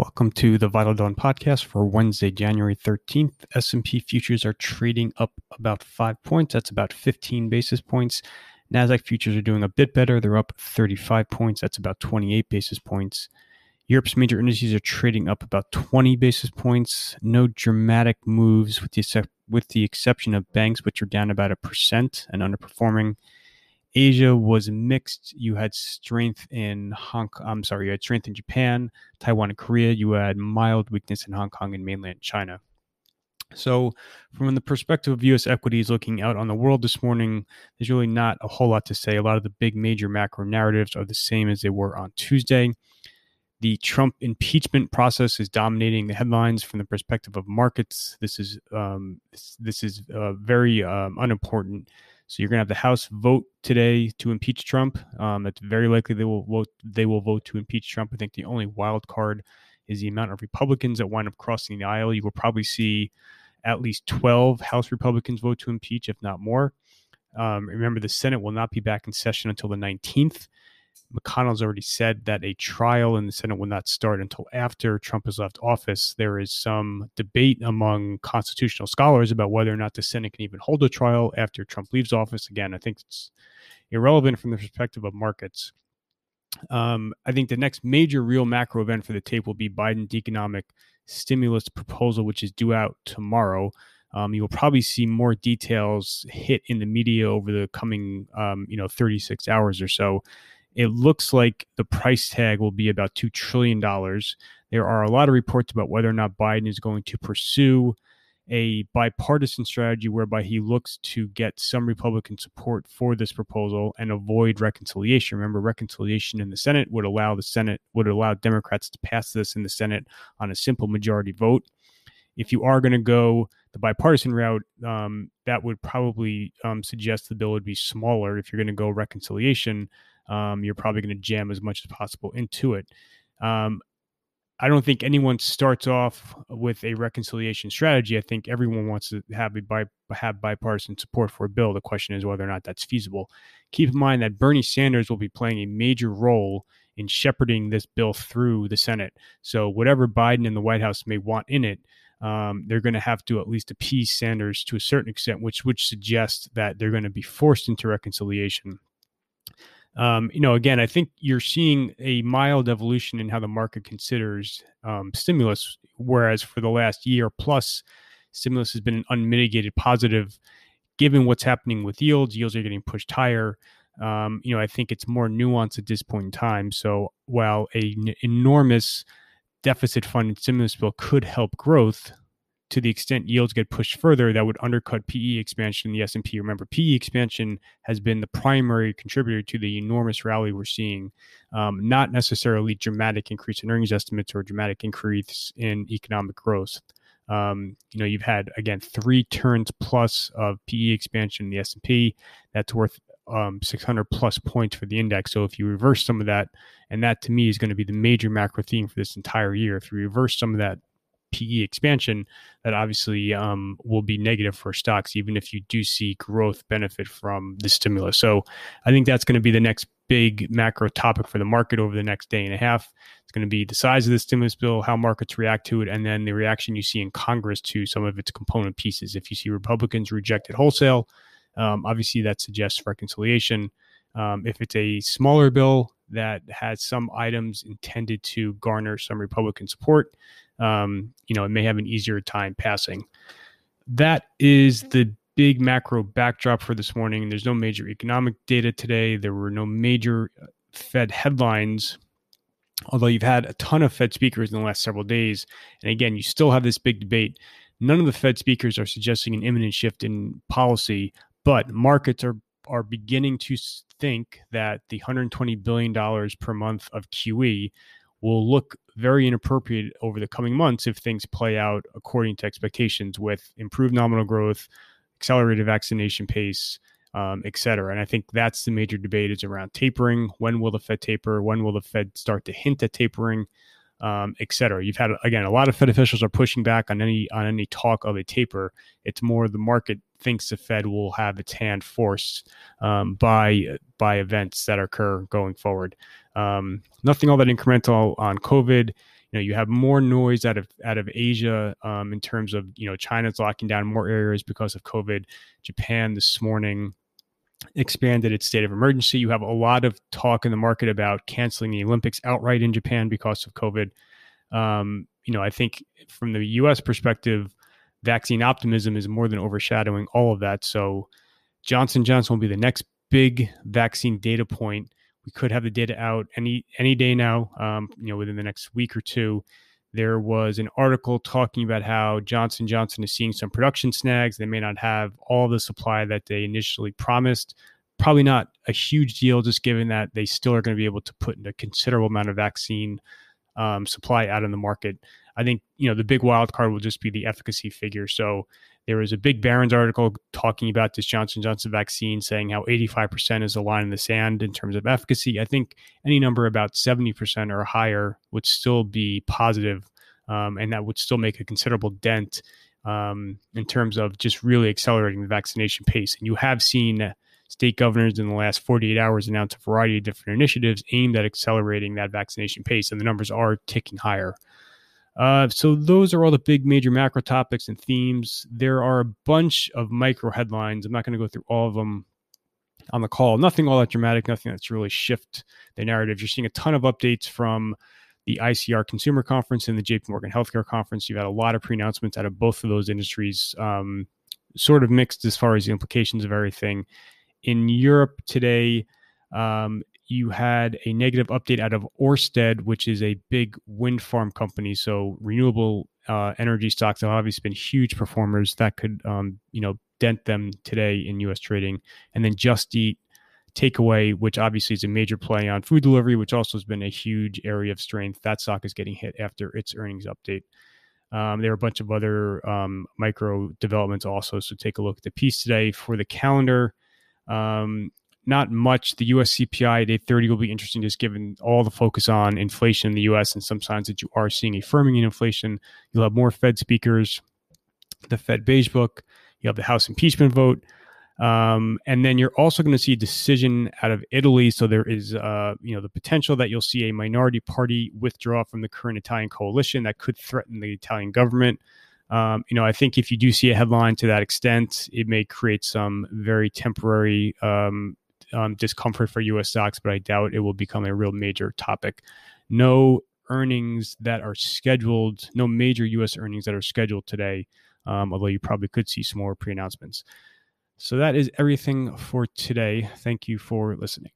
Welcome to the Vital Dawn podcast for Wednesday, January 13th. S&P futures are trading up about 5 points. That's about 15 basis points. Nasdaq futures are doing a bit better. They're up 35 points. That's about 28 basis points. Europe's major indices are trading up about 20 basis points. No dramatic moves with the with the exception of banks which are down about a percent and underperforming. Asia was mixed. You had strength in Hong Kong. I'm sorry, you had strength in Japan, Taiwan, and Korea. You had mild weakness in Hong Kong and mainland China. So, from the perspective of U.S. equities looking out on the world this morning, there's really not a whole lot to say. A lot of the big major macro narratives are the same as they were on Tuesday. The Trump impeachment process is dominating the headlines from the perspective of markets. This is um, this, this, is uh, very um, unimportant so you're going to have the House vote today to impeach Trump. Um, it's very likely they will vote. They will vote to impeach Trump. I think the only wild card is the amount of Republicans that wind up crossing the aisle. You will probably see at least 12 House Republicans vote to impeach, if not more. Um, remember, the Senate will not be back in session until the 19th. McConnell's already said that a trial in the Senate will not start until after Trump has left office. There is some debate among constitutional scholars about whether or not the Senate can even hold a trial after Trump leaves office. Again, I think it's irrelevant from the perspective of markets. Um, I think the next major real macro event for the tape will be Biden's economic stimulus proposal, which is due out tomorrow. Um, you will probably see more details hit in the media over the coming, um, you know, 36 hours or so. It looks like the price tag will be about $2 trillion. There are a lot of reports about whether or not Biden is going to pursue a bipartisan strategy whereby he looks to get some Republican support for this proposal and avoid reconciliation. Remember, reconciliation in the Senate would allow the Senate, would allow Democrats to pass this in the Senate on a simple majority vote. If you are going to go the bipartisan route, um, that would probably um, suggest the bill would be smaller. If you're going to go reconciliation, um, you're probably going to jam as much as possible into it. Um, I don't think anyone starts off with a reconciliation strategy. I think everyone wants to have a bi- have bipartisan support for a bill. The question is whether or not that's feasible. Keep in mind that Bernie Sanders will be playing a major role in shepherding this bill through the Senate. So whatever Biden and the White House may want in it, um, they're going to have to at least appease Sanders to a certain extent, which which suggests that they're going to be forced into reconciliation um, you know, again, I think you're seeing a mild evolution in how the market considers um, stimulus, whereas for the last year plus, stimulus has been an unmitigated positive. Given what's happening with yields, yields are getting pushed higher. Um, you know, I think it's more nuanced at this point in time. So while a n- enormous deficit funded stimulus bill could help growth, to the extent yields get pushed further, that would undercut PE expansion in the S&P. Remember, PE expansion has been the primary contributor to the enormous rally we're seeing, um, not necessarily dramatic increase in earnings estimates or dramatic increase in economic growth. Um, you know, you've had again three turns plus of PE expansion in the S&P. That's worth um, 600 plus points for the index. So if you reverse some of that, and that to me is going to be the major macro theme for this entire year. If you reverse some of that PE expansion, that obviously um, will be negative for stocks, even if you do see growth benefit from the stimulus. So I think that's going to be the next big macro topic for the market over the next day and a half. It's going to be the size of the stimulus bill, how markets react to it, and then the reaction you see in Congress to some of its component pieces. If you see Republicans reject it wholesale, um, obviously that suggests reconciliation. Um, if it's a smaller bill that has some items intended to garner some Republican support, um, you know, it may have an easier time passing. That is the big macro backdrop for this morning. There's no major economic data today. There were no major uh, Fed headlines, although you've had a ton of Fed speakers in the last several days. And again, you still have this big debate. None of the Fed speakers are suggesting an imminent shift in policy, but markets are are beginning to think that the 120 billion dollars per month of QE will look very inappropriate over the coming months if things play out according to expectations with improved nominal growth, accelerated vaccination pace, um, et cetera. And I think that's the major debate is around tapering. When will the Fed taper? When will the Fed start to hint at tapering? Um, et cetera. You've had again a lot of Fed officials are pushing back on any on any talk of a taper. It's more the market thinks the Fed will have its hand forced um, by by events that occur going forward. Um, nothing all that incremental on COVID. you know you have more noise out of out of Asia um, in terms of you know China's locking down more areas because of COVID. Japan this morning expanded its state of emergency. You have a lot of talk in the market about canceling the Olympics outright in Japan because of COVID. Um, you know, I think from the U.S. perspective, vaccine optimism is more than overshadowing all of that. So Johnson Johnson will be the next big vaccine data point. We could have the data out any any day now. Um, you know, within the next week or two. There was an article talking about how Johnson Johnson is seeing some production snags. They may not have all the supply that they initially promised. Probably not a huge deal, just given that they still are going to be able to put a considerable amount of vaccine um, supply out in the market. I think you know the big wild card will just be the efficacy figure. So there was a big Barron's article talking about this Johnson Johnson vaccine, saying how 85% is a line in the sand in terms of efficacy. I think any number about 70% or higher would still be positive, um, and that would still make a considerable dent um, in terms of just really accelerating the vaccination pace. And you have seen state governors in the last 48 hours announce a variety of different initiatives aimed at accelerating that vaccination pace, and the numbers are ticking higher. Uh, so those are all the big major macro topics and themes. There are a bunch of micro headlines. I'm not going to go through all of them on the call. Nothing all that dramatic. Nothing that's really shift the narrative. You're seeing a ton of updates from the ICR Consumer Conference and the JP Morgan Healthcare Conference. You've had a lot of pre-announcements out of both of those industries. Um, sort of mixed as far as the implications of everything. In Europe today, um, you had a negative update out of Orsted, which is a big wind farm company. So renewable uh, energy stocks have obviously been huge performers. That could, um, you know, dent them today in U.S. trading. And then Just Eat Takeaway, which obviously is a major play on food delivery, which also has been a huge area of strength. That stock is getting hit after its earnings update. Um, there are a bunch of other um, micro developments also. So take a look at the piece today for the calendar. Um, not much. The US CPI at 830 will be interesting just given all the focus on inflation in the US and some signs that you are seeing a firming in inflation. You'll have more Fed speakers, the Fed beige book, you have the House impeachment vote. Um, and then you're also going to see a decision out of Italy. So there is, uh, you know, the potential that you'll see a minority party withdraw from the current Italian coalition that could threaten the Italian government. Um, you know, I think if you do see a headline to that extent, it may create some very temporary um, um, discomfort for U.S. stocks, but I doubt it will become a real major topic. No earnings that are scheduled, no major U.S. earnings that are scheduled today, um, although you probably could see some more pre announcements. So that is everything for today. Thank you for listening.